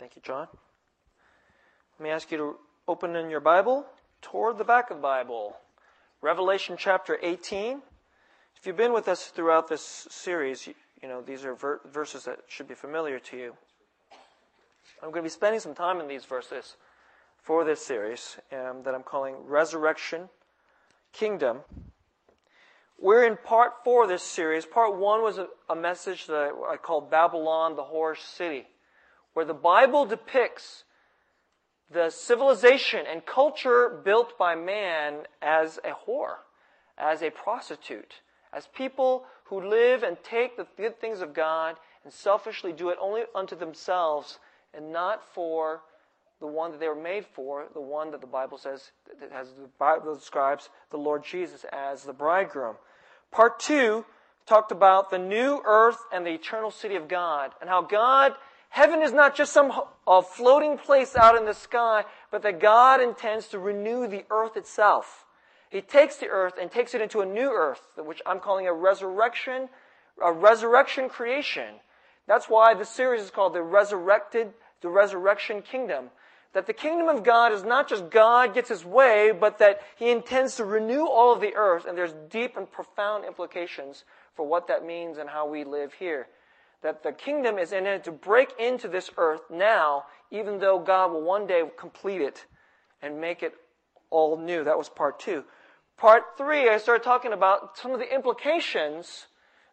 Thank you, John. Let me ask you to open in your Bible toward the back of the Bible. Revelation chapter 18. If you've been with us throughout this series, you, you know, these are ver- verses that should be familiar to you. I'm going to be spending some time in these verses for this series um, that I'm calling Resurrection Kingdom. We're in part four of this series. Part one was a, a message that I called Babylon, the Whore City, where the Bible depicts the civilization and culture built by man as a whore, as a prostitute, as people who live and take the good things of God and selfishly do it only unto themselves and not for the one that they were made for, the one that the Bible says, that has the Bible describes the Lord Jesus as the bridegroom. Part two talked about the new earth and the eternal city of God and how God, heaven is not just some a floating place out in the sky, but that God intends to renew the earth itself. He takes the earth and takes it into a new earth, which I'm calling a resurrection, a resurrection creation. That's why the series is called the resurrected, the resurrection kingdom. That the kingdom of God is not just God gets his way, but that he intends to renew all of the earth, and there's deep and profound implications for what that means and how we live here. That the kingdom is in it to break into this earth now, even though God will one day complete it and make it all new. That was part two. Part three, I started talking about some of the implications,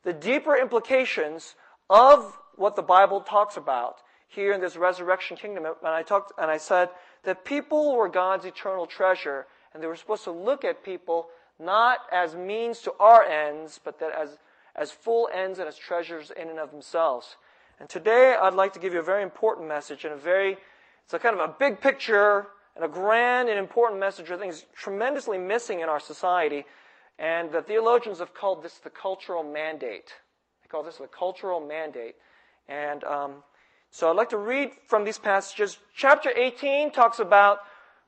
the deeper implications of what the Bible talks about here in this resurrection kingdom. And I talked, and I said that people were God's eternal treasure, and they were supposed to look at people not as means to our ends, but that as, as full ends and as treasures in and of themselves. And today I'd like to give you a very important message and a very, it's a kind of a big picture and a grand and important message I think is tremendously missing in our society. And the theologians have called this the cultural mandate. They call this the cultural mandate. And um, so I'd like to read from these passages. Chapter 18 talks about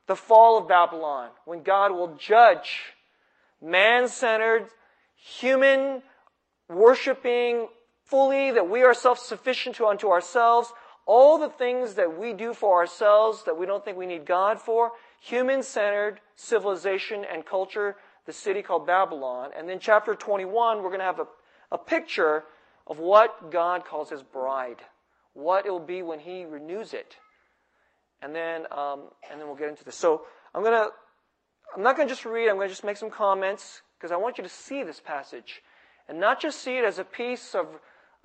the fall of Babylon, when God will judge man centered, human worshiping fully, that we are self sufficient unto ourselves, all the things that we do for ourselves that we don't think we need God for, human centered civilization and culture, the city called Babylon. And then chapter 21, we're going to have a, a picture of what God calls his bride what it will be when He renews it. And then, um, and then we'll get into this. So I'm gonna, I'm not gonna just read. I'm gonna just make some comments because I want you to see this passage, and not just see it as a piece of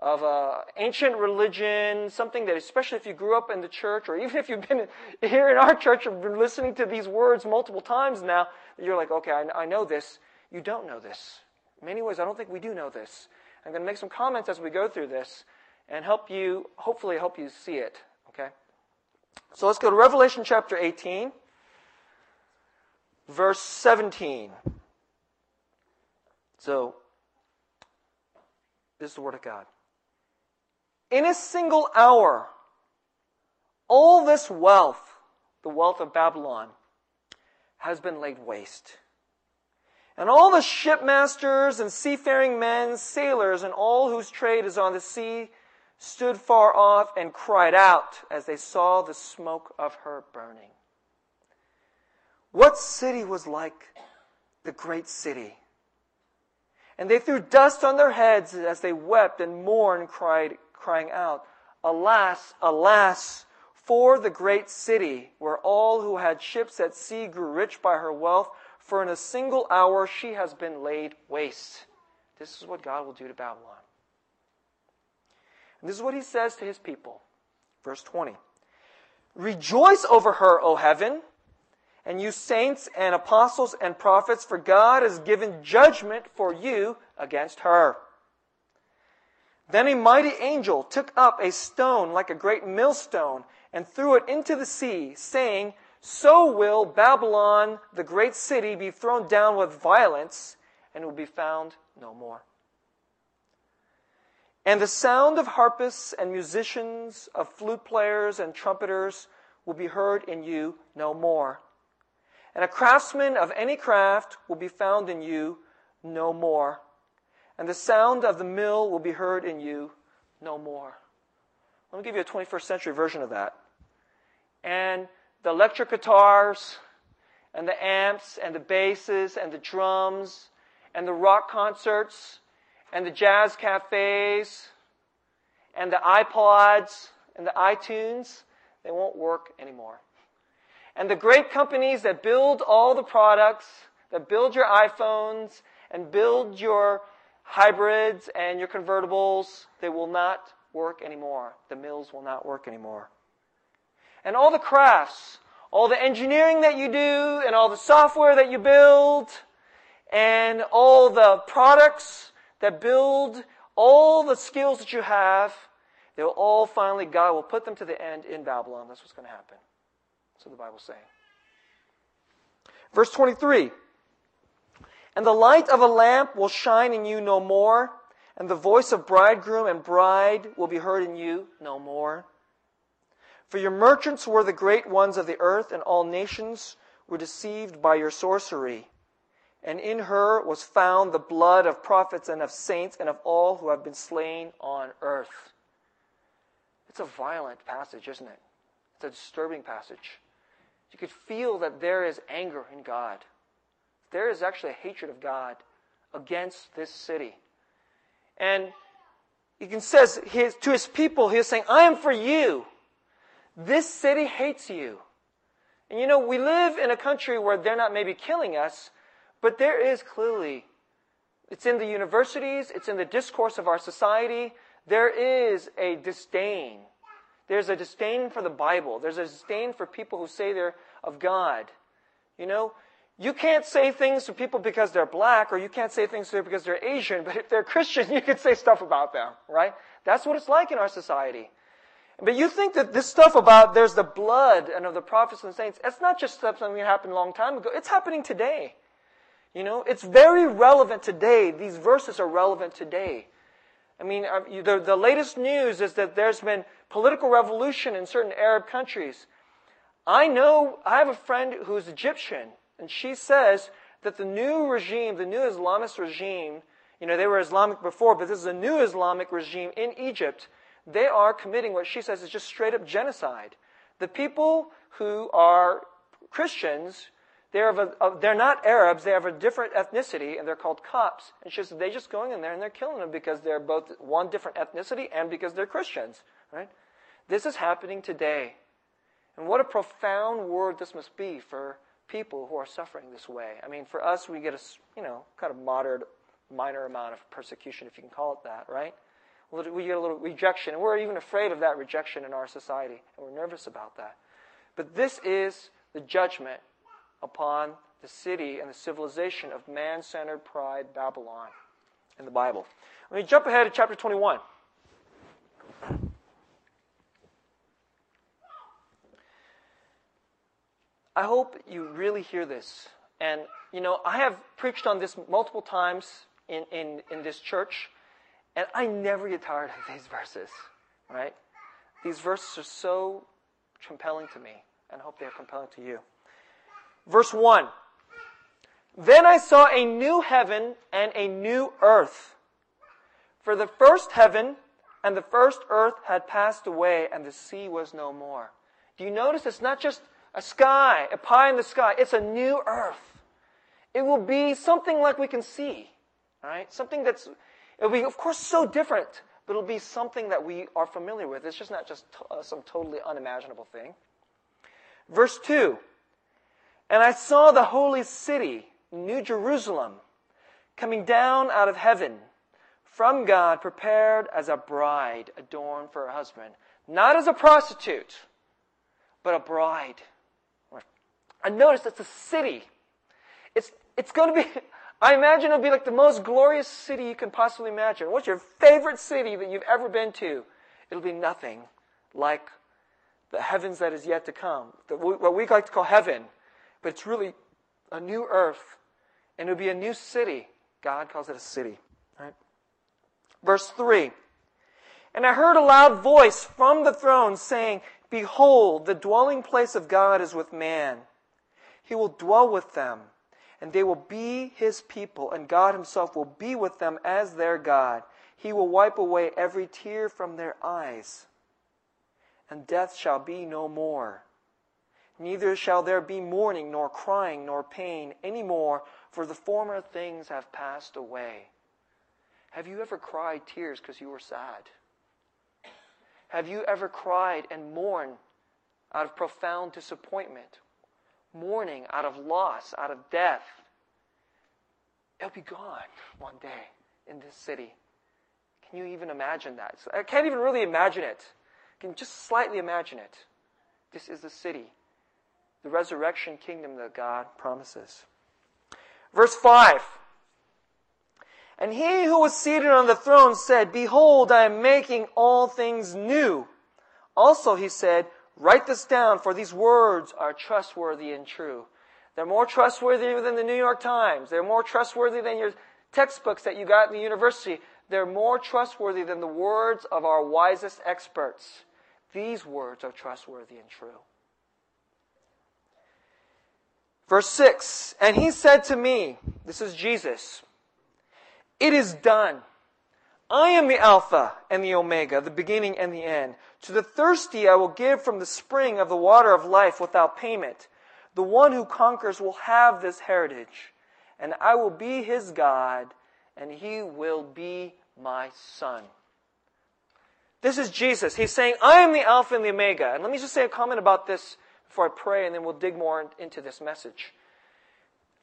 of uh, ancient religion, something that, especially if you grew up in the church, or even if you've been here in our church and been listening to these words multiple times now, you're like, okay, I, I know this. You don't know this. In many ways, I don't think we do know this. I'm going to make some comments as we go through this and help you, hopefully, help you see it. Okay? So let's go to Revelation chapter 18, verse 17. So, this is the Word of God. In a single hour, all this wealth, the wealth of Babylon, has been laid waste. And all the shipmasters and seafaring men, sailors, and all whose trade is on the sea stood far off and cried out as they saw the smoke of her burning. What city was like the great city? And they threw dust on their heads as they wept and mourned, cried, crying out, Alas, alas, for the great city, where all who had ships at sea grew rich by her wealth, for in a single hour she has been laid waste. This is what God will do to Babylon. And this is what he says to his people. Verse 20. Rejoice over her, O heaven, and you saints and apostles and prophets, for God has given judgment for you against her. Then a mighty angel took up a stone like a great millstone and threw it into the sea, saying, So will Babylon, the great city, be thrown down with violence and will be found no more. And the sound of harpists and musicians, of flute players and trumpeters will be heard in you no more. And a craftsman of any craft will be found in you no more. And the sound of the mill will be heard in you no more. Let me give you a 21st century version of that. and the electric guitars and the amps and the basses and the drums and the rock concerts and the jazz cafes and the iPods and the iTunes, they won't work anymore. And the great companies that build all the products, that build your iPhones and build your hybrids and your convertibles, they will not work anymore. The mills will not work anymore. And all the crafts, all the engineering that you do, and all the software that you build, and all the products that build all the skills that you have, they'll all finally, God will put them to the end in Babylon. That's what's going to happen. What the Bible's saying. Verse 23 And the light of a lamp will shine in you no more, and the voice of bridegroom and bride will be heard in you no more. For your merchants were the great ones of the earth, and all nations were deceived by your sorcery. And in her was found the blood of prophets and of saints and of all who have been slain on earth. It's a violent passage, isn't it? It's a disturbing passage. You could feel that there is anger in God. There is actually a hatred of God against this city. And he can says his, to his people, he is saying, I am for you. This city hates you. And you know, we live in a country where they're not maybe killing us, but there is clearly, it's in the universities, it's in the discourse of our society, there is a disdain. There's a disdain for the Bible. There's a disdain for people who say they're of God. You know, you can't say things to people because they're black, or you can't say things to them because they're Asian, but if they're Christian, you can say stuff about them, right? That's what it's like in our society. But you think that this stuff about there's the blood and of the prophets and saints, it's not just something that happened a long time ago. It's happening today. You know, it's very relevant today. These verses are relevant today. I mean, uh, the, the latest news is that there's been political revolution in certain Arab countries. I know, I have a friend who's Egyptian, and she says that the new regime, the new Islamist regime, you know, they were Islamic before, but this is a new Islamic regime in Egypt they are committing what she says is just straight up genocide. The people who are Christians, they're, a, they're not Arabs, they have a different ethnicity, and they're called Copts. And she they're just going in there and they're killing them because they're both one different ethnicity and because they're Christians. Right? This is happening today. And what a profound word this must be for people who are suffering this way. I mean, for us, we get a, you know, kind of moderate, minor amount of persecution, if you can call it that, right? We get a little rejection, and we're even afraid of that rejection in our society, and we're nervous about that. But this is the judgment upon the city and the civilization of man centered pride, Babylon, in the Bible. Let me jump ahead to chapter 21. I hope you really hear this. And, you know, I have preached on this multiple times in, in, in this church. And I never get tired of these verses, right? These verses are so compelling to me, and I hope they are compelling to you. Verse 1 Then I saw a new heaven and a new earth. For the first heaven and the first earth had passed away, and the sea was no more. Do you notice it's not just a sky, a pie in the sky, it's a new earth. It will be something like we can see, right? Something that's It'll be, of course, so different, but it'll be something that we are familiar with. It's just not just uh, some totally unimaginable thing. Verse 2 And I saw the holy city, New Jerusalem, coming down out of heaven from God, prepared as a bride adorned for her husband. Not as a prostitute, but a bride. I notice it's a city. It's, it's going to be, I imagine it'll be like the most glorious city you can possibly imagine. What's your favorite city that you've ever been to? It'll be nothing like the heavens that is yet to come, the, what we like to call heaven. But it's really a new earth, and it'll be a new city. God calls it a city. Right? Verse 3 And I heard a loud voice from the throne saying, Behold, the dwelling place of God is with man. He will dwell with them and they will be his people, and God himself will be with them as their God. He will wipe away every tear from their eyes, and death shall be no more. Neither shall there be mourning, nor crying, nor pain any more, for the former things have passed away. Have you ever cried tears because you were sad? Have you ever cried and mourned out of profound disappointment? Mourning out of loss, out of death? It'll be gone one day in this city. Can you even imagine that? I can't even really imagine it. I can just slightly imagine it. This is the city the resurrection kingdom that God promises. Verse 5. And he who was seated on the throne said, Behold, I am making all things new. Also, he said, Write this down, for these words are trustworthy and true. They're more trustworthy than the New York Times. They're more trustworthy than your textbooks that you got in the university. They're more trustworthy than the words of our wisest experts. These words are trustworthy and true. Verse 6 And he said to me, This is Jesus, it is done. I am the Alpha and the Omega, the beginning and the end. To the thirsty I will give from the spring of the water of life without payment. The one who conquers will have this heritage, and I will be his God, and he will be my son. This is Jesus. He's saying, I am the Alpha and the Omega. And let me just say a comment about this before I pray, and then we'll dig more into this message.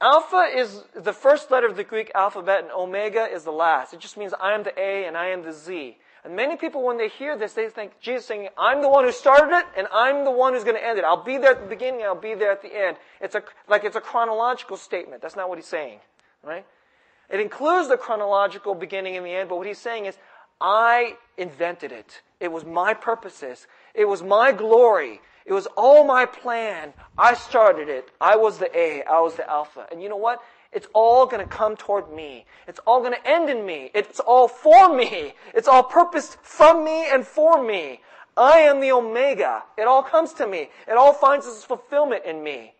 Alpha is the first letter of the Greek alphabet, and Omega is the last. It just means I am the A and I am the Z. And many people, when they hear this, they think Jesus saying, I'm the one who started it, and I'm the one who's going to end it. I'll be there at the beginning, I'll be there at the end. It's a, like it's a chronological statement. That's not what he's saying. Right? It includes the chronological beginning and the end, but what he's saying is, I invented it. It was my purposes. It was my glory. It was all my plan. I started it. I was the A. I was the Alpha. And you know what? It's all going to come toward me. It's all going to end in me. It's all for me. It's all purposed from me and for me. I am the Omega. It all comes to me. It all finds its fulfillment in me.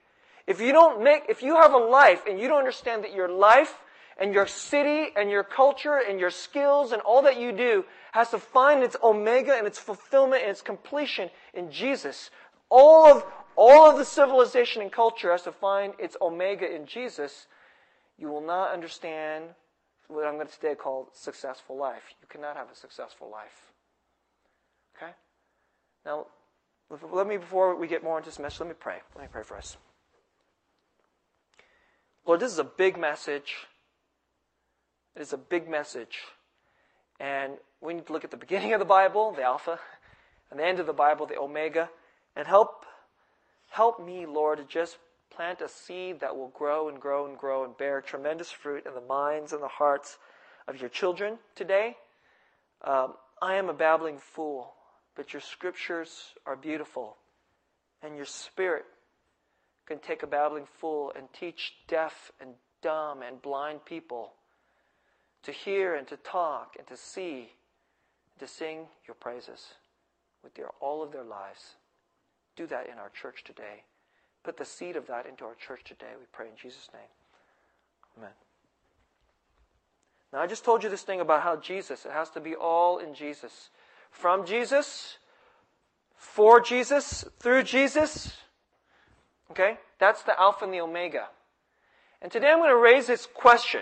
If you don't make, if you have a life and you don't understand that your life and your city and your culture and your skills and all that you do has to find its omega and its fulfillment and its completion in Jesus, all of, all of the civilization and culture has to find its omega in Jesus, you will not understand what I'm going to today call successful life. You cannot have a successful life. Okay? Now, let me, before we get more into this message, let me pray. Let me pray for us. Lord, this is a big message. It is a big message. And we need to look at the beginning of the Bible, the Alpha, and the end of the Bible, the Omega. And help, help me, Lord, to just plant a seed that will grow and grow and grow and bear tremendous fruit in the minds and the hearts of your children today. Um, I am a babbling fool, but your scriptures are beautiful, and your spirit can take a babbling fool and teach deaf and dumb and blind people to hear and to talk and to see and to sing your praises with their, all of their lives. Do that in our church today. Put the seed of that into our church today. We pray in Jesus' name. Amen. Now, I just told you this thing about how Jesus, it has to be all in Jesus. From Jesus, for Jesus, through Jesus. Okay? That's the Alpha and the Omega. And today I'm going to raise this question.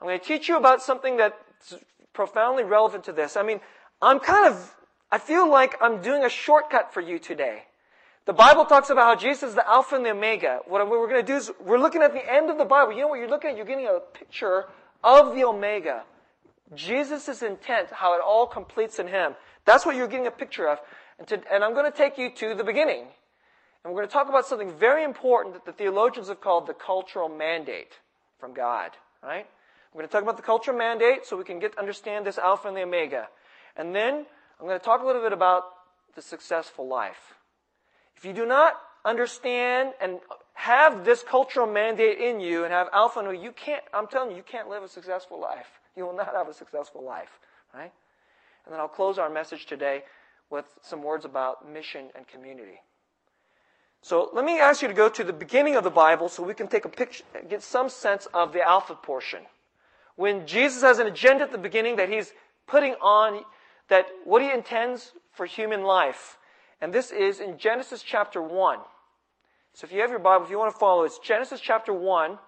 I'm going to teach you about something that's profoundly relevant to this. I mean, I'm kind of I feel like I'm doing a shortcut for you today. The Bible talks about how Jesus is the Alpha and the Omega. What we're going to do is we're looking at the end of the Bible. You know what you're looking at? You're getting a picture of the Omega. Jesus' intent, how it all completes in Him. That's what you're getting a picture of. And, to, and I'm going to take you to the beginning. And we're going to talk about something very important that the theologians have called the cultural mandate from God. Right? We're going to talk about the cultural mandate so we can get to understand this Alpha and the Omega. And then I'm going to talk a little bit about the successful life. If you do not understand and have this cultural mandate in you and have alpha you can't, I'm telling you, you can't live a successful life. You will not have a successful life, right? And then I'll close our message today with some words about mission and community. So let me ask you to go to the beginning of the Bible so we can take a picture, get some sense of the alpha portion. When Jesus has an agenda at the beginning that he's putting on that what he intends for human life. And this is in Genesis chapter 1. So if you have your Bible, if you want to follow, it's Genesis chapter 1.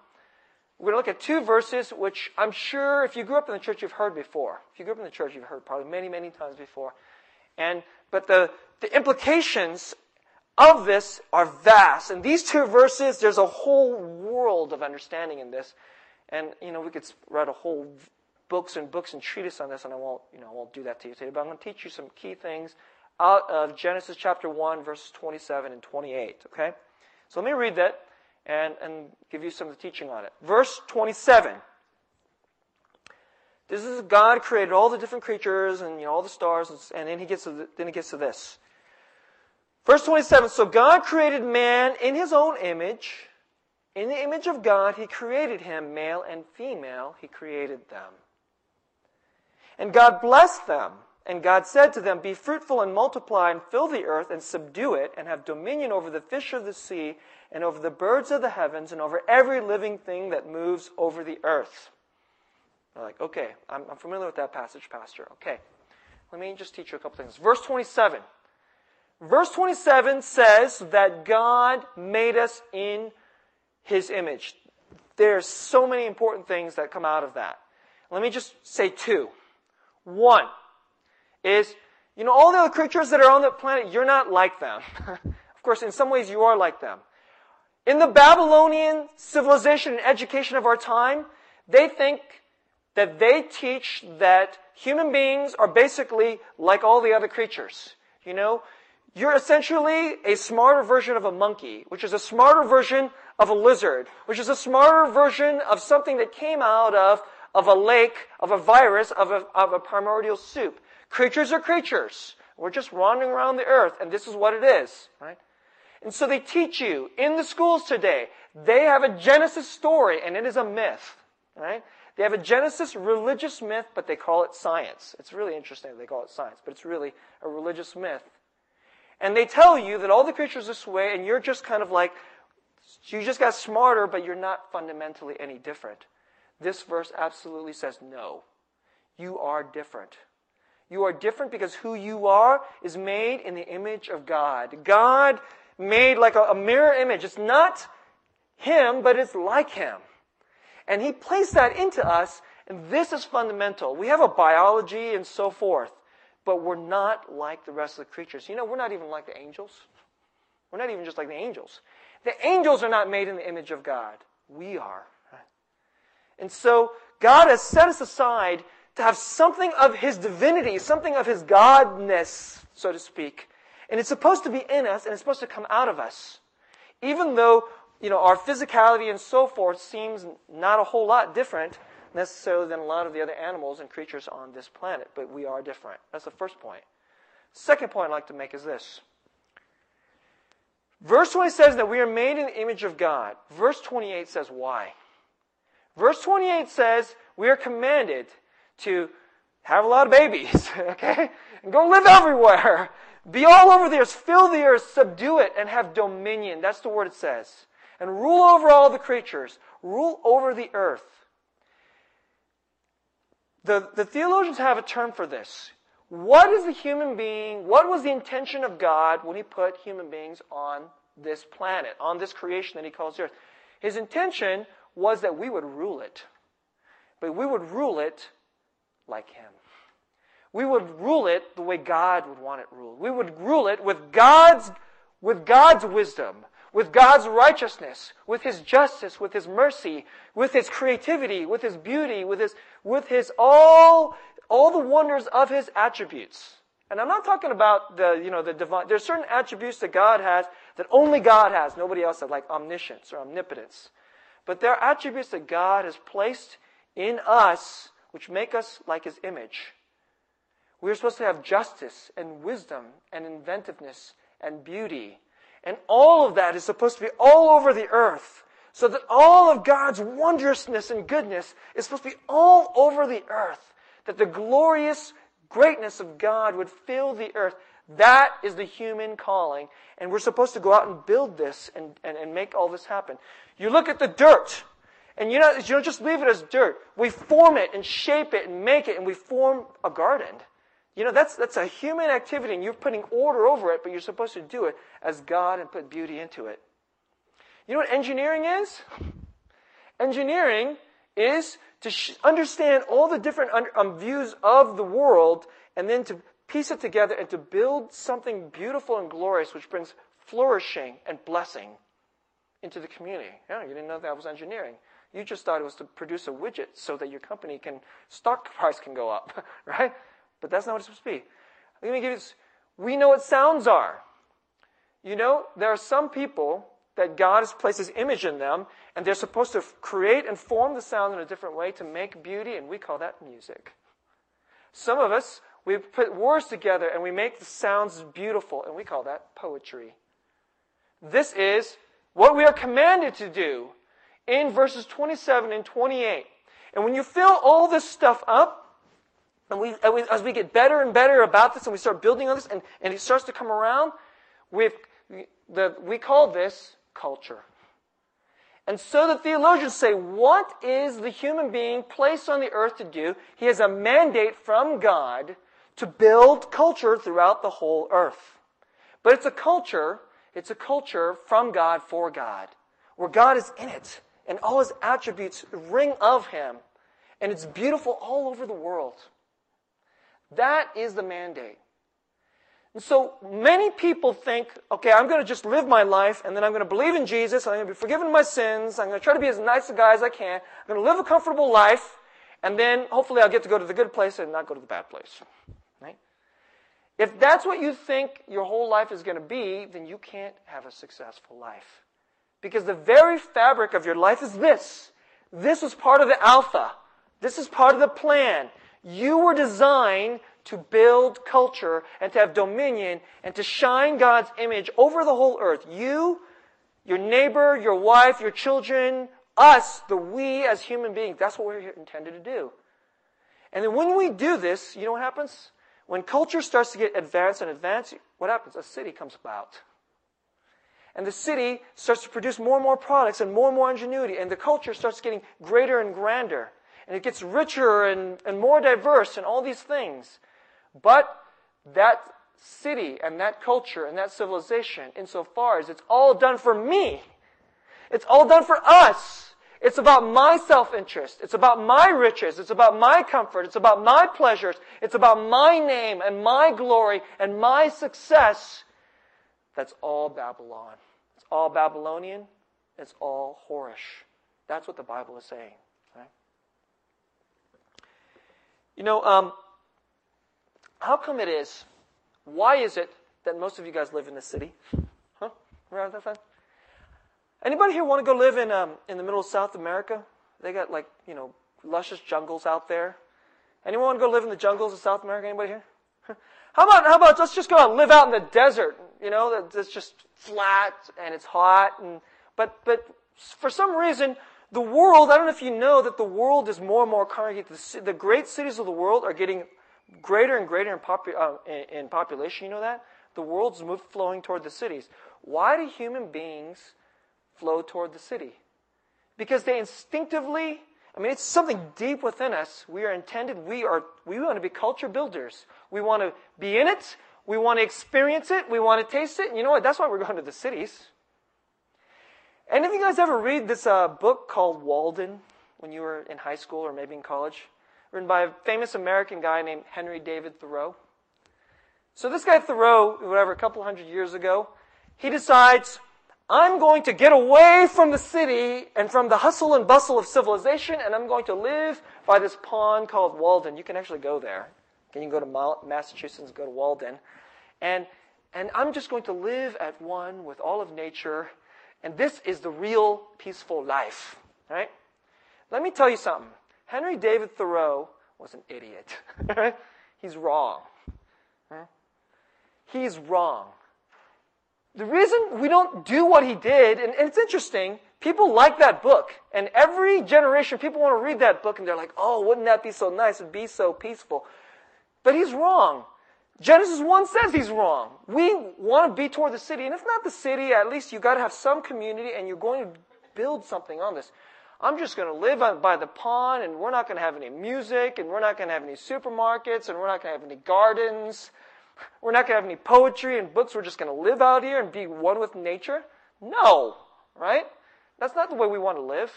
We're going to look at two verses which I'm sure if you grew up in the church, you've heard before. If you grew up in the church, you've heard probably many, many times before. And, but the, the implications of this are vast. And these two verses, there's a whole world of understanding in this. And, you know, we could write a whole books and books and treatise on this, and I won't, you know, I won't do that to you today, but I'm going to teach you some key things out of Genesis chapter 1, verses 27 and 28, okay? So let me read that and, and give you some of the teaching on it. Verse 27. This is God created all the different creatures and you know all the stars, and, and then he gets to the, then he gets to this. Verse 27. So God created man in His own image. In the image of God, He created him, male and female. He created them. And God blessed them. And God said to them, Be fruitful and multiply and fill the earth and subdue it and have dominion over the fish of the sea and over the birds of the heavens and over every living thing that moves over the earth. They're like, okay, I'm, I'm familiar with that passage, Pastor. Okay. Let me just teach you a couple things. Verse 27. Verse 27 says that God made us in His image. There's so many important things that come out of that. Let me just say two. One is, you know, all the other creatures that are on the planet, you're not like them. of course, in some ways you are like them. In the Babylonian civilization and education of our time, they think that they teach that human beings are basically like all the other creatures. You know, you're essentially a smarter version of a monkey, which is a smarter version of a lizard, which is a smarter version of something that came out of, of a lake, of a virus, of a, of a primordial soup. Creatures are creatures. We're just wandering around the earth, and this is what it is, right? And so they teach you in the schools today. They have a Genesis story, and it is a myth, right? They have a Genesis religious myth, but they call it science. It's really interesting they call it science, but it's really a religious myth. And they tell you that all the creatures this way, and you're just kind of like, you just got smarter, but you're not fundamentally any different. This verse absolutely says no. You are different. You are different because who you are is made in the image of God. God made like a, a mirror image. It's not Him, but it's like Him. And He placed that into us, and this is fundamental. We have a biology and so forth, but we're not like the rest of the creatures. You know, we're not even like the angels. We're not even just like the angels. The angels are not made in the image of God. We are. And so God has set us aside to have something of His divinity, something of His Godness, so to speak. And it's supposed to be in us and it's supposed to come out of us. Even though, you know, our physicality and so forth seems not a whole lot different necessarily than a lot of the other animals and creatures on this planet, but we are different. That's the first point. Second point I'd like to make is this. Verse 20 says that we are made in the image of God. Verse 28 says why. Verse 28 says we are commanded to have a lot of babies, okay? And go live everywhere. Be all over the earth, fill the earth, subdue it, and have dominion. That's the word it says. And rule over all the creatures. Rule over the earth. The, the theologians have a term for this. What is the human being? What was the intention of God when He put human beings on this planet, on this creation that He calls the earth? His intention was that we would rule it. But we would rule it like Him. We would rule it the way God would want it ruled. We would rule it with God's, with God's wisdom, with God's righteousness, with His justice, with His mercy, with His creativity, with His beauty, with His, with His all, all the wonders of His attributes. And I'm not talking about the, you know, the divine, there's certain attributes that God has that only God has, nobody else has, like omniscience or omnipotence. But there are attributes that God has placed in us which make us like his image. We're supposed to have justice and wisdom and inventiveness and beauty. And all of that is supposed to be all over the earth. So that all of God's wondrousness and goodness is supposed to be all over the earth. That the glorious greatness of God would fill the earth. That is the human calling. And we're supposed to go out and build this and, and, and make all this happen. You look at the dirt. And you, know, you don't just leave it as dirt. We form it and shape it and make it and we form a garden. You know, that's, that's a human activity and you're putting order over it, but you're supposed to do it as God and put beauty into it. You know what engineering is? Engineering is to sh- understand all the different un- um, views of the world and then to piece it together and to build something beautiful and glorious which brings flourishing and blessing into the community. Yeah, you didn't know that was engineering. You just thought it was to produce a widget so that your company can, stock price can go up, right? But that's not what it's supposed to be. Let me give you this. We know what sounds are. You know, there are some people that God has placed His image in them, and they're supposed to create and form the sound in a different way to make beauty, and we call that music. Some of us, we put words together and we make the sounds beautiful, and we call that poetry. This is what we are commanded to do in verses 27 and 28. And when you fill all this stuff up, and we, as we get better and better about this and we start building on this and, and it starts to come around, we've, the, we call this culture. And so the theologians say, what is the human being placed on the earth to do? He has a mandate from God to build culture throughout the whole earth. But it's a culture, it's a culture from God for God, where God is in it and all his attributes ring of him. And it's beautiful all over the world. That is the mandate. And so many people think, okay, I'm going to just live my life and then I'm going to believe in Jesus. I'm going to be forgiven my sins. I'm going to try to be as nice a guy as I can. I'm going to live a comfortable life. And then hopefully I'll get to go to the good place and not go to the bad place. If that's what you think your whole life is going to be, then you can't have a successful life. Because the very fabric of your life is this. This was part of the alpha. This is part of the plan. You were designed to build culture and to have dominion and to shine God's image over the whole earth. You, your neighbor, your wife, your children, us, the we as human beings, that's what we're intended to do. And then when we do this, you know what happens? When culture starts to get advanced and advanced, what happens? A city comes about. And the city starts to produce more and more products and more and more ingenuity, and the culture starts getting greater and grander. And it gets richer and, and more diverse and all these things. But that city and that culture and that civilization, insofar as it's all done for me, it's all done for us. It's about my self-interest. It's about my riches. It's about my comfort. It's about my pleasures. It's about my name and my glory and my success. That's all Babylon. It's all Babylonian. It's all whorish. That's what the Bible is saying. Right? You know, um, how come it is? Why is it that most of you guys live in the city? Huh? Remember that Anybody here want to go live in um, in the middle of South America? They got like you know luscious jungles out there. Anyone want to go live in the jungles of South America? Anybody here? How about how about let's just go out and live out in the desert? You know, that's just flat and it's hot and but but for some reason the world. I don't know if you know that the world is more and more congregated. The, the great cities of the world are getting greater and greater in, popu- uh, in, in population. You know that? The world's moved flowing toward the cities. Why do human beings flow toward the city? Because they instinctively, I mean, it's something deep within us. We are intended, we are, we want to be culture builders. We want to be in it. We want to experience it. We want to taste it. And you know what? That's why we're going to the cities. Any of you guys ever read this uh, book called Walden when you were in high school or maybe in college? written by a famous American guy named Henry David Thoreau. So this guy Thoreau, whatever, a couple hundred years ago, he decides, I'm going to get away from the city and from the hustle and bustle of civilization, and I'm going to live by this pond called Walden. You can actually go there. Can you can go to Massachusetts, go to Walden. And, and I'm just going to live at one with all of nature, and this is the real peaceful life. Right? Let me tell you something. Henry David Thoreau was an idiot. He's wrong. He's wrong. The reason we don't do what he did, and, and, it's interesting, people like that book. And every generation, people want to read that book and they're like, oh, wouldn't that be so nice and be so peaceful? But he's wrong. Genesis 1 says he's wrong. We want to be toward the city. And if not the city, at least you got to have some community and you're going to build something on this. I'm just going to live by the pond and we're not going to have any music and we're not going to have any supermarkets and we're not going to have any gardens. We're not going to have any poetry and books. We're just going to live out here and be one with nature. No. right? That's not the way we want to live.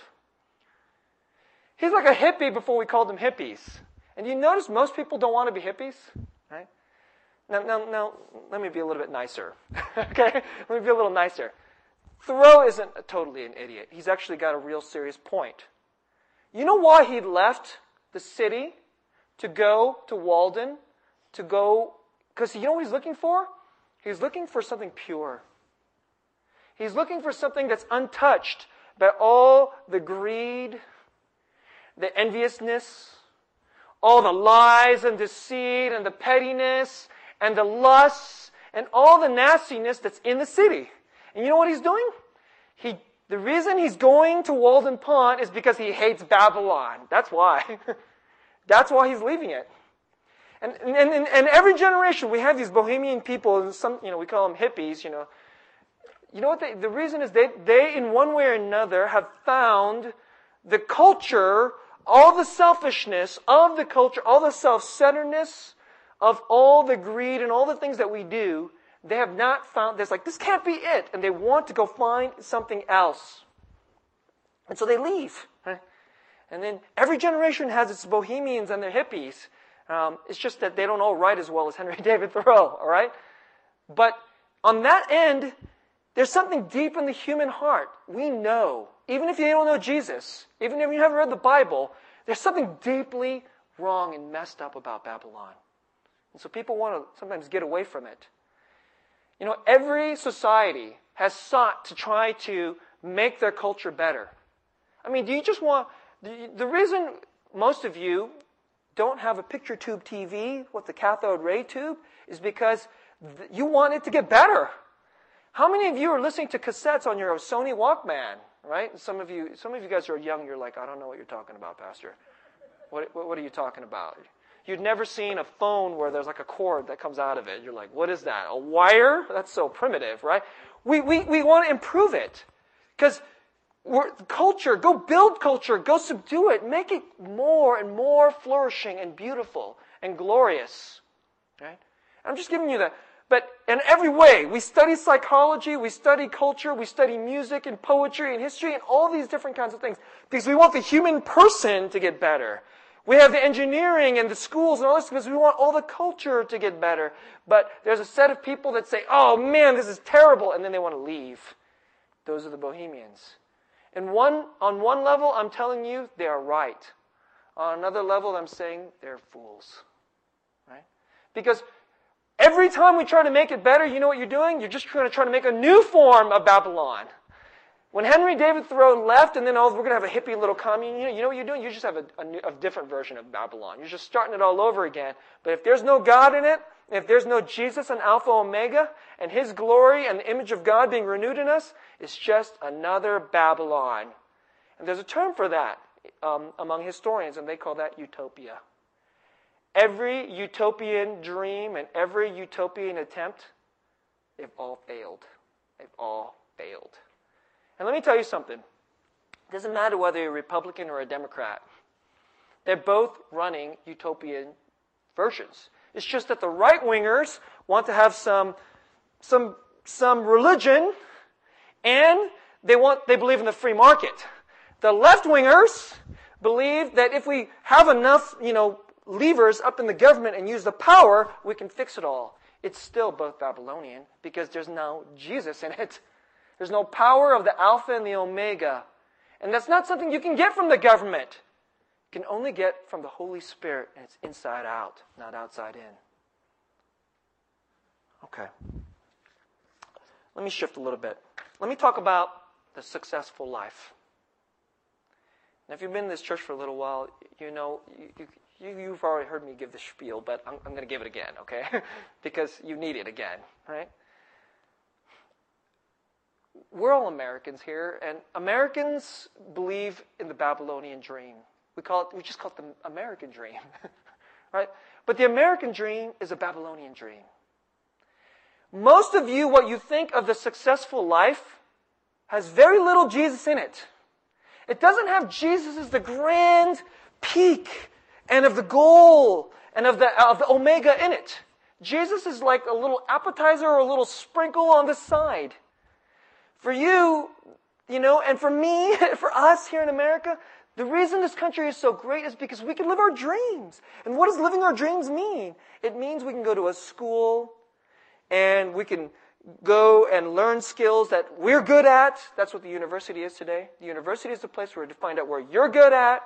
He's like a hippie before we called them hippies. And you notice most people don't want to be hippies, right? Now, now, now, let me be a little bit nicer. okay? Let me be a little nicer. Thoreau isn't totally an idiot. He's actually got a real serious point. You know why he left the city to go to Walden? To go, because you know what he's looking for? He's looking for something pure. He's looking for something that's untouched by all the greed, the enviousness, all the lies and deceit and the pettiness and the lusts and all the nastiness that's in the city. And you know what he's doing? He, the reason he's going to Walden Pond is because he hates Babylon. That's why. that's why he's leaving it. And, and, and, and every generation we have these bohemian people, and some, you know, we call them hippies, you know. You know what? They, the reason is they, they, in one way or another, have found the culture all the selfishness of the culture, all the self-centeredness of all the greed and all the things that we do, they have not found this like this can't be it, and they want to go find something else. And so they leave. Right? And then every generation has its bohemians and their hippies. Um, it's just that they don't all write as well as Henry David Thoreau, all right? But on that end, there's something deep in the human heart. We know even if you don't know Jesus, even if you haven't read the Bible, there's something deeply wrong and messed up about Babylon. And so people want to sometimes get away from it. You know, every society has sought to try to make their culture better. I mean, do you just want, the reason most of you don't have a picture tube TV with the cathode ray tube is because you want it to get better. How many of you are listening to cassettes on your Sony Walkman? right? Some of you, some of you guys are young. You're like, I don't know what you're talking about, Pastor. What, what, what are you talking about? You'd never seen a phone where there's like a cord that comes out of it. You're like, what is that? A wire? That's so primitive, right? We, we, we want to improve it. Because culture, go build culture, go subdue it, make it more and more flourishing and beautiful and glorious. Right? I'm just giving you that. but in every way, we study psychology, we study culture, we study music and poetry and history and all these different kinds of things because we want the human person to get better. We have the engineering and the schools and all this because we want all the culture to get better. But there's a set of people that say, oh man, this is terrible, and then they want to leave. Those are the bohemians. And one, on one level, I'm telling you, they are right. On another level, I'm saying they're fools. Right? Because Every time we try to make it better, you know what you're doing? You're just trying to try to make a new form of Babylon. When Henry David Thoreau left, and then oh, we're going to have a hippie little commune, you know, you know what you're doing? You just have a, a, new, a different version of Babylon. You're just starting it all over again. But if there's no God in it, if there's no Jesus and Alpha Omega, and His glory and the image of God being renewed in us, it's just another Babylon. And there's a term for that um, among historians, and they call that utopia. Every utopian dream and every utopian attempt, they've all failed. They've all failed. And let me tell you something. It doesn't matter whether you're a Republican or a Democrat. They're both running utopian versions. It's just that the right wingers want to have some, some, some religion and they want, they believe in the free market. The left wingers believe that if we have enough, you know, levers up in the government and use the power, we can fix it all. It's still both Babylonian because there's no Jesus in it. There's no power of the Alpha and the Omega. And that's not something you can get from the government. You can only get from the Holy Spirit, and it's inside out, not outside in. Okay. Let me shift a little bit. Let me talk about the successful life. Now, if you've been in this church for a little while, you know you, you, you, have already heard me give the spiel, but I'm, I'm going to give it again, okay? because you need it again, right? We're all Americans here, and Americans believe in the Babylonian dream. We call it, we just call it the American dream, right? But the American dream is a Babylonian dream. Most of you, what you think of the successful life has very little Jesus in it. It doesn't have Jesus as the grand peak and of the goal and of the, of the omega in it. Jesus is like a little appetizer or a little sprinkle on the side. For you, You know, and for me, for us here in America, the reason this country is so great is because we can live our dreams. And what does living our dreams mean? It means we can go to a school and we can go and learn skills that we're good at. That's what the university is today. The university is the place where to find out where you're good at.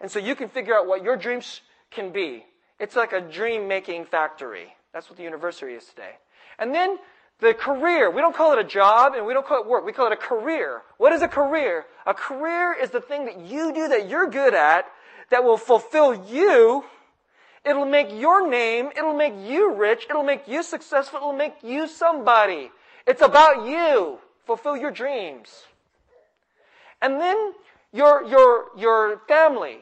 And so you can figure out what your dreams can be. It's like a dream making factory. That's what the university is today. And then the career, we don't call it a job and we don't call it work. We call it a career. What is a career? A career is the thing that you do that you're good at that will fulfill you. It'll make your name. It'll make you rich. It'll make you successful. It'll make you somebody. It's about you. Fulfill your dreams. And then your, your, your family,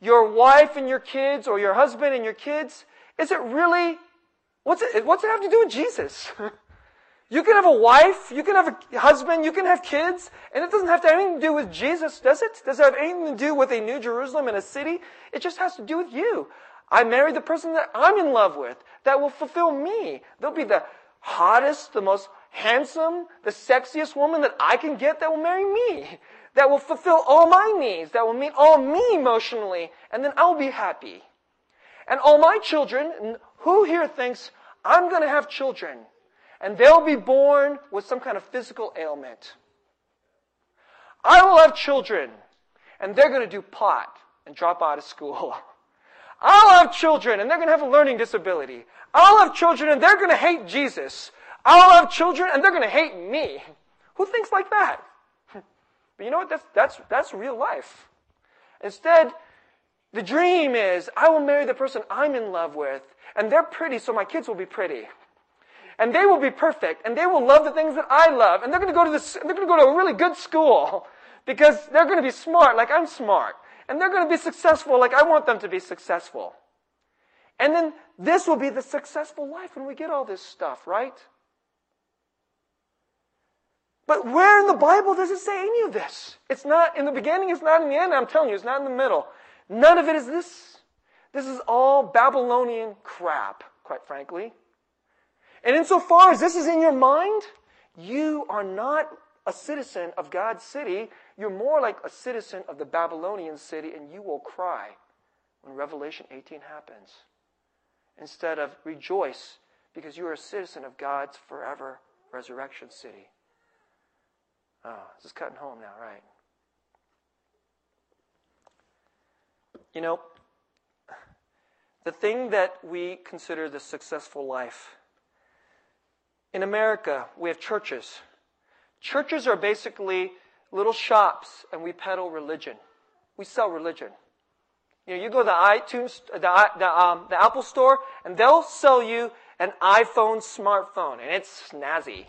your wife and your kids or your husband and your kids, is it really What's it, what's it have to do with Jesus? you can have a wife, you can have a husband, you can have kids, and it doesn't have to have anything to do with Jesus, does it? Does it have anything to do with a New Jerusalem and a city? It just has to do with you. I marry the person that I'm in love with, that will fulfill me. They'll be the hottest, the most handsome, the sexiest woman that I can get that will marry me. That will fulfill all my needs, that will meet all me emotionally, and then I'll be happy. And all my children, who here thinks, I'm going to have children and they'll be born with some kind of physical ailment? I will have children and they're going to do pot and drop out of school. I'll have children and they're going to have a learning disability. I'll have children and they're going to hate Jesus. I'll have children and they're going to hate me. Who thinks like that? But you know what? That's, that's, that's real life. Instead, the dream is I will marry the person I'm in love with, and they're pretty, so my kids will be pretty. And they will be perfect, and they will love the things that I love, and they're going to go to this, they're going to go to a really good school because they're going to be smart like I'm smart, and they're going to be successful like I want them to be successful. And then this will be the successful life when we get all this stuff, right? But where in the Bible does it say any of this? It's not in the beginning, it's not in the end, I'm telling you, it's not in the middle. None of it is this. This is all Babylonian crap, quite frankly. And insofar as this is in your mind, you are not a citizen of God's city. You're more like a citizen of the Babylonian city, and you will cry when Revelation 18 happens. Instead of rejoice because you are a citizen of God's forever resurrection city. Oh, this is cutting home now, right? You know, the thing that we consider the successful life. In America, we have churches. Churches are basically little shops, and we peddle religion. We sell religion. You know, you go to the iTunes, the, the, um, the Apple store, and they'll sell you an iPhone smartphone, and it's snazzy.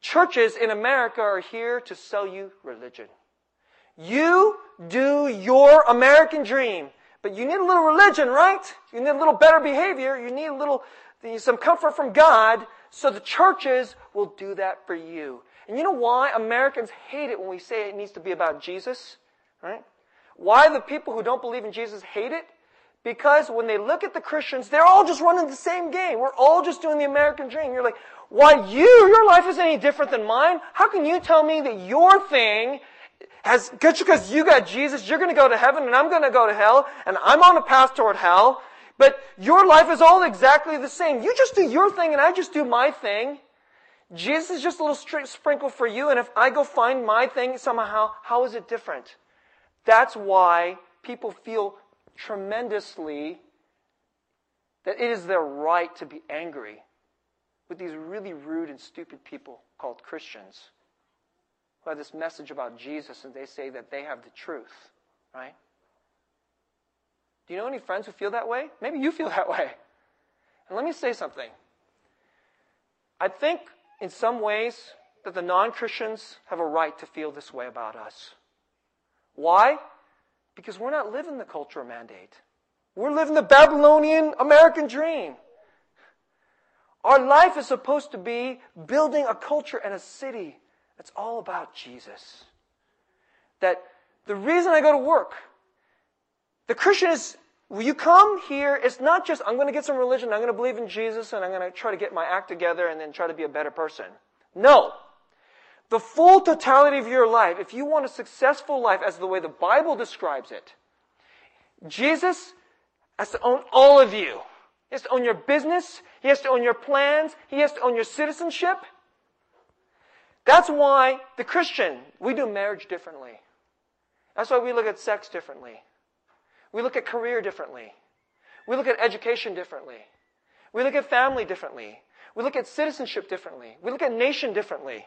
Churches in America are here to sell you religion. You do your American dream. But you need a little religion, right? You need a little better behavior. You need a little, some comfort from God. So the churches will do that for you. And you know why Americans hate it when we say it needs to be about Jesus? Right? Why the people who don't believe in Jesus hate it? Because when they look at the Christians, they're all just running the same game. We're all just doing the American dream. You're like, why you, your life is any different than mine? How can you tell me that your thing has, because you got Jesus, you're going to go to heaven and I'm going to go to hell and I'm on a path toward hell. But your life is all exactly the same. You just do your thing and I just do my thing. Jesus is just a little sprinkle for you and if I go find my thing somehow, how is it different? That's why people feel tremendously that it is their right to be angry with these really rude and stupid people called Christians have this message about Jesus and they say that they have the truth, right? Do you know any friends who feel that way? Maybe you feel that way. And let me say something. I think in some ways that the non Christians have a right to feel this way about us. Why? Because we're not living the cultural mandate. We're living the Babylonian American dream. Our life is supposed to be building a culture and a city it's all about Jesus. That the reason I go to work, the Christian is, when you come here, it's not just, I'm going to get some religion, I'm going to believe in Jesus, and I'm going to try to get my act together and then try to be a better person. No. the full totality of your life, if you want a successful life as the way the Bible describes it, Jesus has to own all of you. He has to own your business. He has to own your plans. He has to own your citizenship. That's why the Christian, we do marriage differently. That's why we look at sex differently. We look at career differently. We look at education differently. We look at family differently. We look at citizenship differently. We look at nation differently.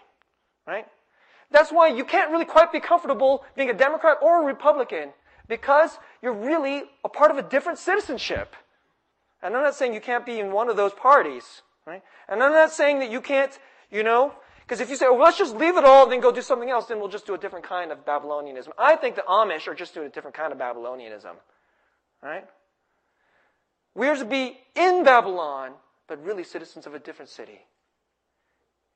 Right? That's why you can't really quite be comfortable being a Democrat or a Republican because you're really a part of a different citizenship. And I'm not saying you can't be in one of those parties, right? And I'm not saying that you can't, you know, because if you say, well, let's just leave it all and then go do something else, then we'll just do a different kind of Babylonianism. I think the Amish are just doing a different kind of Babylonianism, right? We are to be in Babylon, but really citizens of a different city.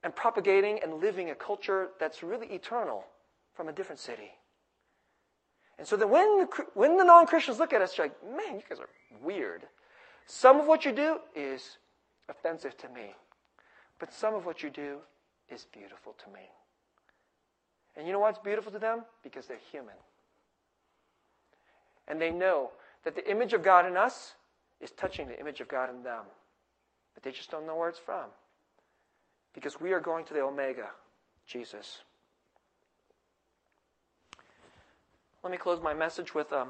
And propagating and living a culture that's really eternal from a different city. And so that when the, when the non Christians look at us, they're like, man, you guys are weird. Some of what you do is offensive to me, but some of what you do is beautiful to me. And you know what's beautiful to them? Because they're human. And they know that the image of God in us is touching the image of God in them. But they just don't know where it's from. Because we are going to the Omega, Jesus. Let me close my message with um,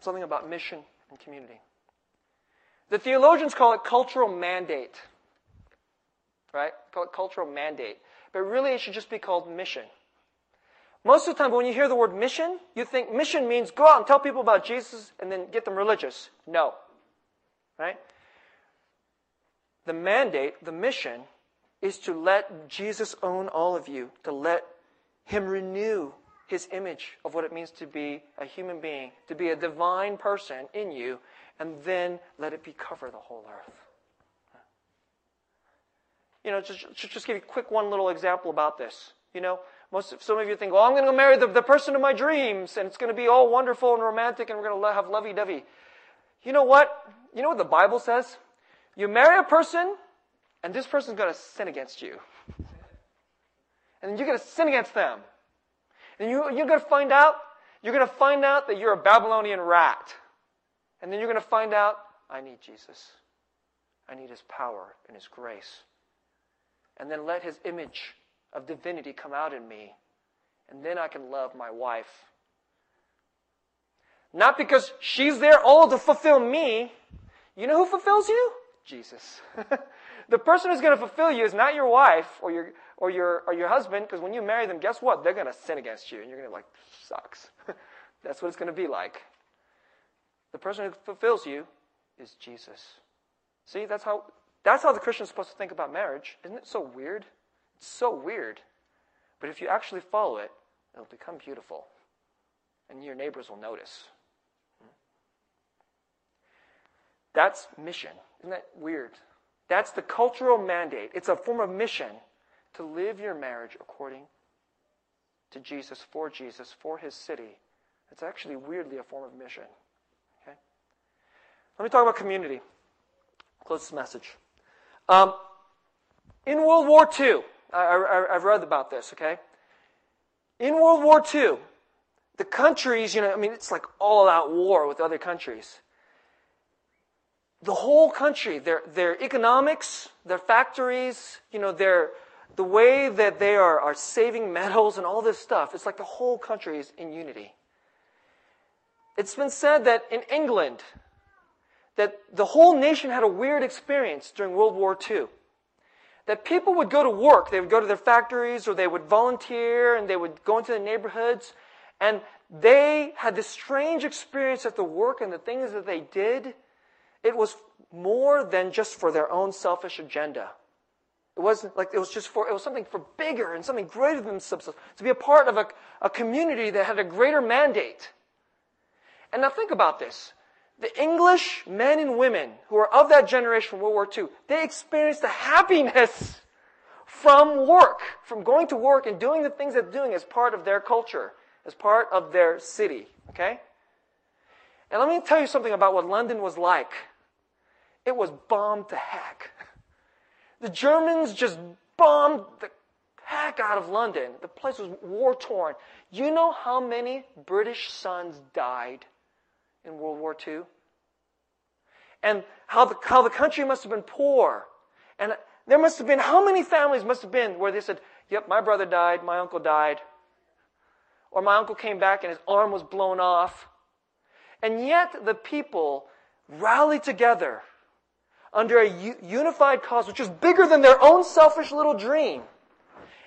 something about mission and community. The theologians call it cultural mandate. Right? Call it cultural mandate. But really, it should just be called mission. Most of the time, when you hear the word mission, you think mission means go out and tell people about Jesus and then get them religious. No. Right? The mandate, the mission, is to let Jesus own all of you, to let Him renew His image of what it means to be a human being, to be a divine person in you, and then let it be cover the whole earth. You know, just, just give you a quick one little example about this. You know, most some of you think, well, I'm going to marry the, the person of my dreams, and it's going to be all wonderful and romantic, and we're going to have lovey-dovey. You know what? You know what the Bible says? You marry a person, and this person's going to sin against you. And you're going to sin against them. And you, you're going to find out, you're going to find out that you're a Babylonian rat. And then you're going to find out, I need Jesus. I need his power and his grace. And then let his image of divinity come out in me. And then I can love my wife. Not because she's there all to fulfill me. You know who fulfills you? Jesus. the person who's going to fulfill you is not your wife or your, or your, or your husband, because when you marry them, guess what? They're going to sin against you. And you're going to be like, sucks. That's what it's going to be like. The person who fulfills you is Jesus. See, that's how, that's how the Christian is supposed to think about marriage. Isn't it so weird? It's so weird. But if you actually follow it, it'll become beautiful. And your neighbors will notice. That's mission. Isn't that weird? That's the cultural mandate. It's a form of mission to live your marriage according to Jesus, for Jesus, for his city. It's actually weirdly a form of mission. Okay? Let me talk about community. Close this message. Um, in World War II, I, have read about this, okay? In World War II, the countries, you know, I mean, it's like all out war with other countries. The whole country, their, their economics, their factories, you know, their, the way that they are, are saving metals and all this stuff, it's like the whole country is in unity. It's been said that in England, that the whole nation had a weird experience during World War II. That people would go to work, they would go to their factories or they would volunteer and they would go into the neighborhoods and they had this strange experience at the work and the things that they did. It was more than just for their own selfish agenda. It wasn't like it was just for, it was something for bigger and something greater than themselves. To be a part of a, a community that had a greater mandate. And now think about this the English men and women who are of that generation from World War II, they experienced the happiness from work, from going to work and doing the things they're doing as part of their culture, as part of their city. Okay? And let me tell you something about what London was like. It was bombed to heck. The Germans just bombed the heck out of London. The place was war torn. You know how many British sons died in World War II? And how the, how the country must have been poor. And there must have been, how many families must have been where they said, yep, my brother died, my uncle died. Or my uncle came back and his arm was blown off. And yet the people rallied together under a unified cause, which was bigger than their own selfish little dream.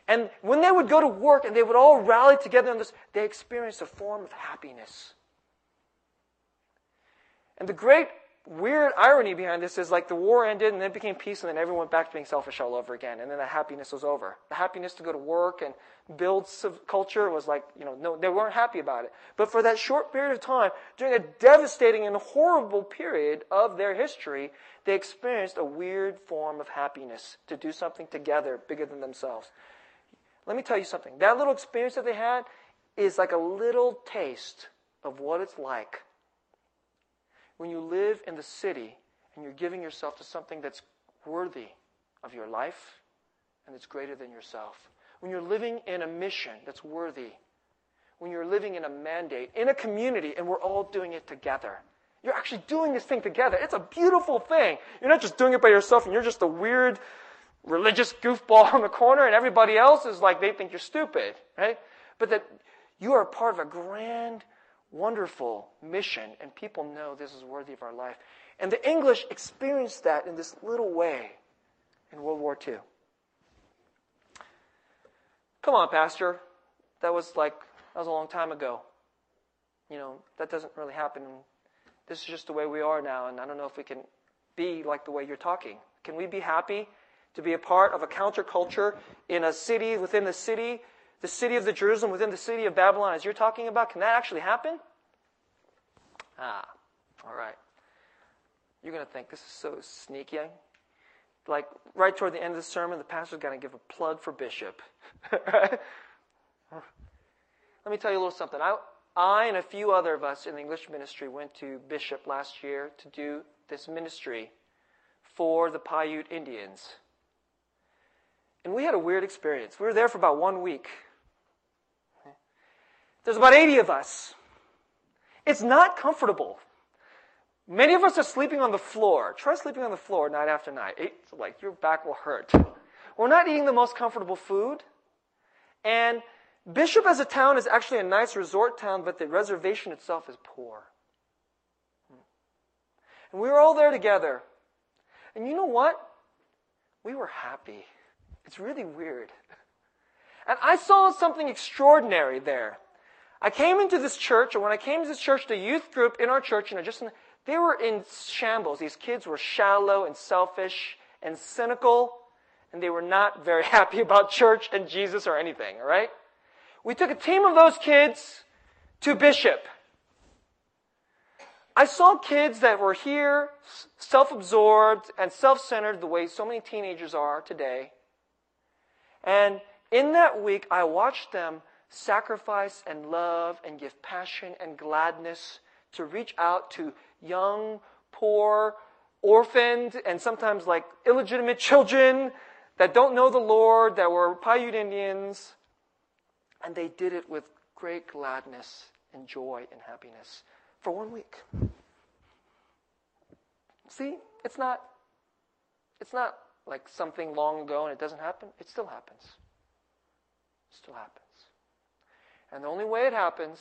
And when they would go to work and they would all rally together on this, they experienced a form of happiness. And the great weird irony behind this is like the war ended and then it became peace and then everyone went back to being selfish all over again and then the happiness was over. The happiness to go to work and build culture was like, you know, no, they weren't happy about it. But for that short period of time, during a devastating and horrible period of their history, they experienced a weird form of happiness to do something together bigger than themselves. Let me tell you something. That little experience that they had is like a little taste of what it's like when you live in the city and you're giving yourself to something that's worthy of your life and that's greater than yourself. When you're living in a mission that's worthy. When you're living in a mandate, in a community, and we're all doing it together. You're actually doing this thing together. It's a beautiful thing. You're not just doing it by yourself and you're just a weird religious goofball in the corner and everybody else is like they think you're stupid, right? But that you are part of a grand wonderful mission, and people know this is worthy of our life. And the English experienced that in this little way in World War II. Come on, Pastor. That was like, that was a long time ago. You know, that doesn't really happen. This is just the way we are now, and I don't know if we can be like the way you're talking. Can we be happy to be a part of a counterculture in a city within the city the city of the Jerusalem within the city of Babylon as you're talking about? Can that actually happen? Ah, all right. You're going to think this is so sneaky. Like right toward the end of the sermon, the pastor's going to give a plug for Bishop. Let me tell you a little something. I, I and a few other of us in the English ministry went to Bishop last year to do this ministry for the Paiute Indians. And we had a weird experience. We were there for about one week. There's about 80 of us. It's not comfortable. Many of us are sleeping on the floor. Try sleeping on the floor night after night. It's like your back will hurt. We're not eating the most comfortable food. And Bishop as a town is actually a nice resort town, but the reservation itself is poor. And we were all there together. And you know what? We were happy. It's really weird. And I saw something extraordinary there. I came into this church, and when I came to this church, the youth group in our church, you know, just they were in shambles. These kids were shallow and selfish and cynical, and they were not very happy about church and Jesus or anything, all right? We took a team of those kids to Bishop. I saw kids that were here, self-absorbed and self-centered the way so many teenagers are today. And in that week, I watched them sacrifice and love and give passion and gladness to reach out to young, poor, orphaned, and sometimes like illegitimate children that don't know the Lord, that were Paiute Indians. And they did it with great gladness and joy and happiness for one week. See, it's not, it's not like something long ago and it doesn't happen. It still happens. It still happens. And the only way it happens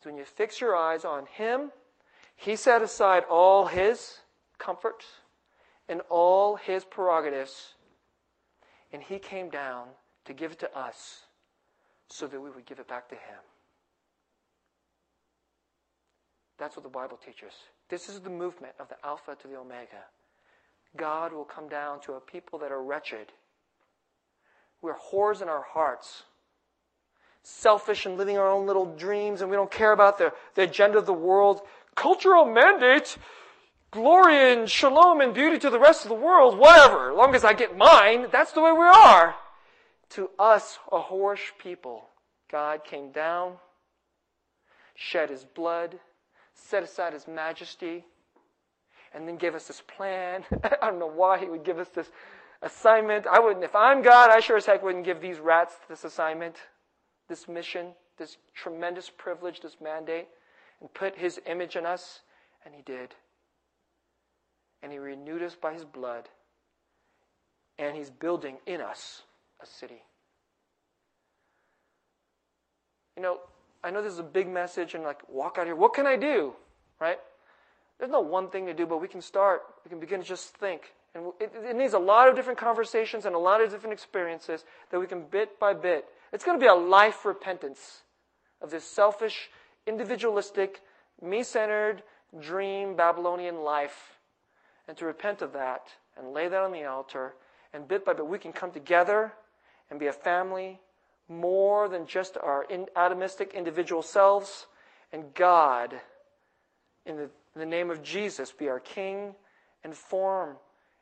is when you fix your eyes on Him. He set aside all His comforts and all His prerogatives, and He came down to give it to us so that we would give it back to Him. That's what the Bible teaches. This is the movement of the Alpha to the Omega. God will come down to a people that are wretched. We're whores in our hearts selfish and living our own little dreams and we don't care about the, the agenda of the world. Cultural mandate, glory and shalom and beauty to the rest of the world, whatever. As long as I get mine, that's the way we are. To us, a whorish people, God came down, shed his blood, set aside his majesty, and then gave us this plan. I don't know why he would give us this assignment. I wouldn't, if I'm God, I sure as heck wouldn't give these rats this assignment, this mission, this tremendous privilege, this mandate, and put his image in us. And he did. And he renewed us by his blood. And he's building in us a city. You know, I know this is a big message and like walk out here. What can I do? Right? There's no one thing to do, but we can start. We can begin to just think. And it, it needs a lot of different conversations and a lot of different experiences that we can bit by bit. It's going to be a life repentance of this selfish, individualistic, me centered, dream Babylonian life. And to repent of that and lay that on the altar. And bit by bit, we can come together and be a family more than just our in, atomistic individual selves. And God, in the, in the name of Jesus, be our King and form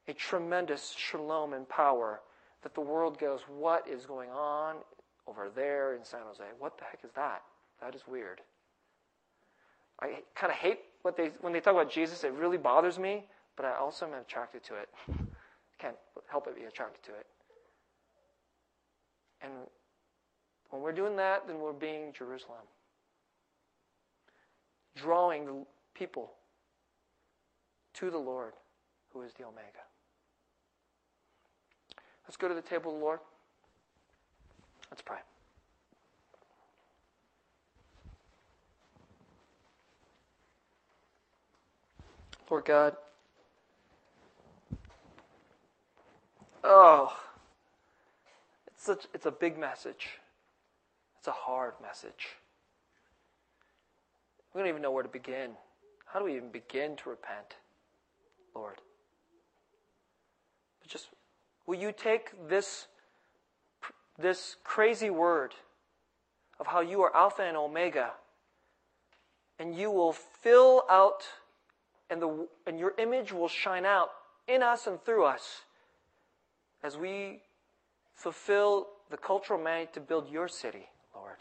a tremendous shalom and power that the world goes, What is going on over there in San Jose? What the heck is that? That is weird. I kind of hate what they when they talk about Jesus. It really bothers me, but I also am attracted to it. Can't help but be attracted to it. And when we're doing that, then we're being Jerusalem, drawing the people to the Lord, who is the Omega. Let's go to the table of the Lord. Let's pray. Lord God, oh, it's such it's a big message. It's a hard message. We don't even know where to begin. How do we even begin to repent, Lord? But just Will you take this, this crazy word of how you are Alpha and Omega, and you will fill out, and, the, and your image will shine out in us and through us as we fulfill the cultural mandate to build your city, Lord,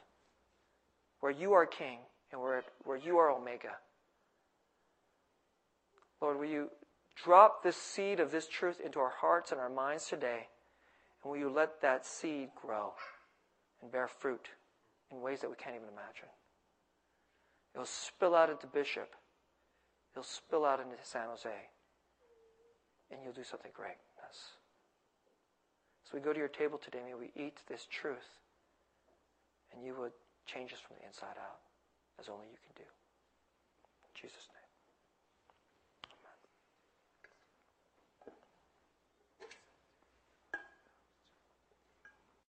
where you are King and where, where you are Omega. Lord, will you drop this seed of this truth into our hearts and our minds today? And will you let that seed grow and bear fruit in ways that we can't even imagine? It'll spill out into Bishop. It'll spill out into San Jose. And you'll do something great. Yes. So we go to your table today, may we eat this truth. And you would change us from the inside out, as only you can do. In Jesus' name.